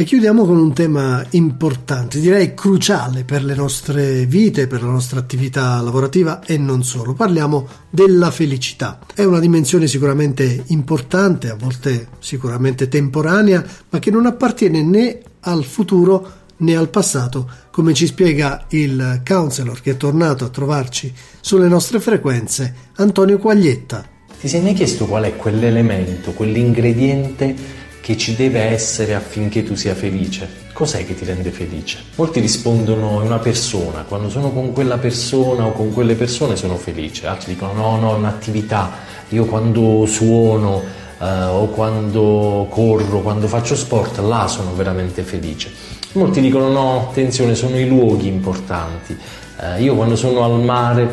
E chiudiamo con un tema importante, direi cruciale per le nostre vite, per la nostra attività lavorativa e non solo. Parliamo della felicità. È una dimensione sicuramente importante, a volte sicuramente temporanea, ma che non appartiene né al futuro né al passato, come ci spiega il counselor che è tornato a trovarci sulle nostre frequenze, Antonio Quaglietta. Ti sei mai chiesto qual è quell'elemento, quell'ingrediente che ci deve essere affinché tu sia felice? Cos'è che ti rende felice? Molti rispondono è una persona, quando sono con quella persona o con quelle persone sono felice, altri dicono no, no, è un'attività, io quando suono eh, o quando corro, quando faccio sport, là sono veramente felice. Molti dicono no, attenzione, sono i luoghi importanti, eh, io quando sono al mare,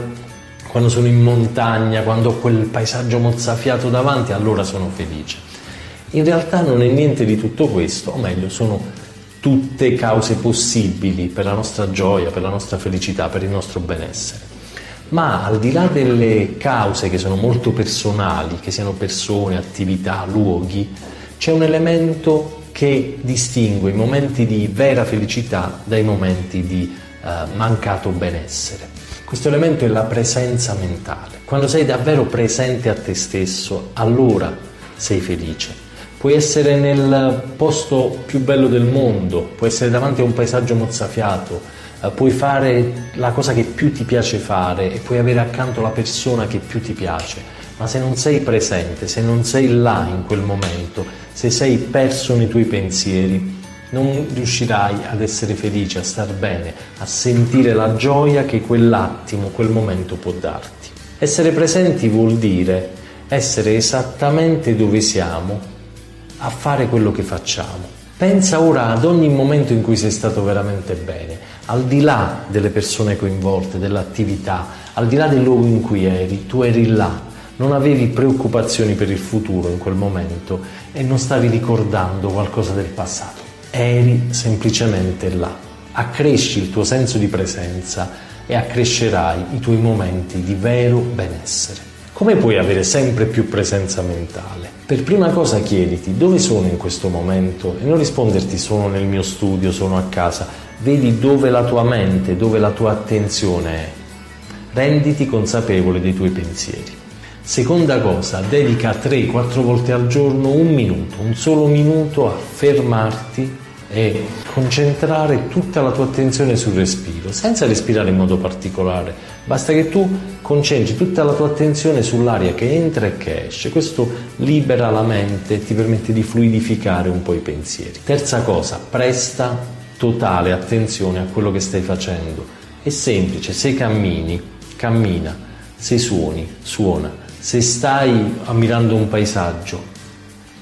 quando sono in montagna, quando ho quel paesaggio mozzafiato davanti, allora sono felice. In realtà non è niente di tutto questo, o meglio, sono tutte cause possibili per la nostra gioia, per la nostra felicità, per il nostro benessere. Ma al di là delle cause che sono molto personali, che siano persone, attività, luoghi, c'è un elemento che distingue i momenti di vera felicità dai momenti di eh, mancato benessere. Questo elemento è la presenza mentale. Quando sei davvero presente a te stesso, allora sei felice puoi essere nel posto più bello del mondo, puoi essere davanti a un paesaggio mozzafiato, eh, puoi fare la cosa che più ti piace fare e puoi avere accanto la persona che più ti piace, ma se non sei presente, se non sei là in quel momento, se sei perso nei tuoi pensieri, non riuscirai ad essere felice, a star bene, a sentire la gioia che quell'attimo, quel momento può darti. Essere presenti vuol dire essere esattamente dove siamo a fare quello che facciamo. Pensa ora ad ogni momento in cui sei stato veramente bene, al di là delle persone coinvolte, dell'attività, al di là del luogo in cui eri, tu eri là, non avevi preoccupazioni per il futuro in quel momento e non stavi ricordando qualcosa del passato, eri semplicemente là. Accresci il tuo senso di presenza e accrescerai i tuoi momenti di vero benessere. Come puoi avere sempre più presenza mentale? Per prima cosa chiediti dove sono in questo momento e non risponderti sono nel mio studio, sono a casa. Vedi dove la tua mente, dove la tua attenzione è. Renditi consapevole dei tuoi pensieri. Seconda cosa, dedica 3-4 volte al giorno un minuto, un solo minuto a fermarti e concentrare tutta la tua attenzione sul respiro, senza respirare in modo particolare, basta che tu concentri tutta la tua attenzione sull'aria che entra e che esce, questo libera la mente e ti permette di fluidificare un po' i pensieri. Terza cosa, presta totale attenzione a quello che stai facendo, è semplice, se cammini, cammina, se suoni, suona, se stai ammirando un paesaggio,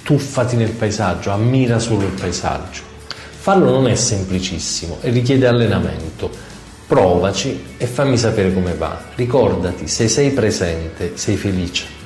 tuffati nel paesaggio, ammira solo il paesaggio. Farlo non è semplicissimo e richiede allenamento. Provaci e fammi sapere come va. Ricordati, se sei presente, sei felice.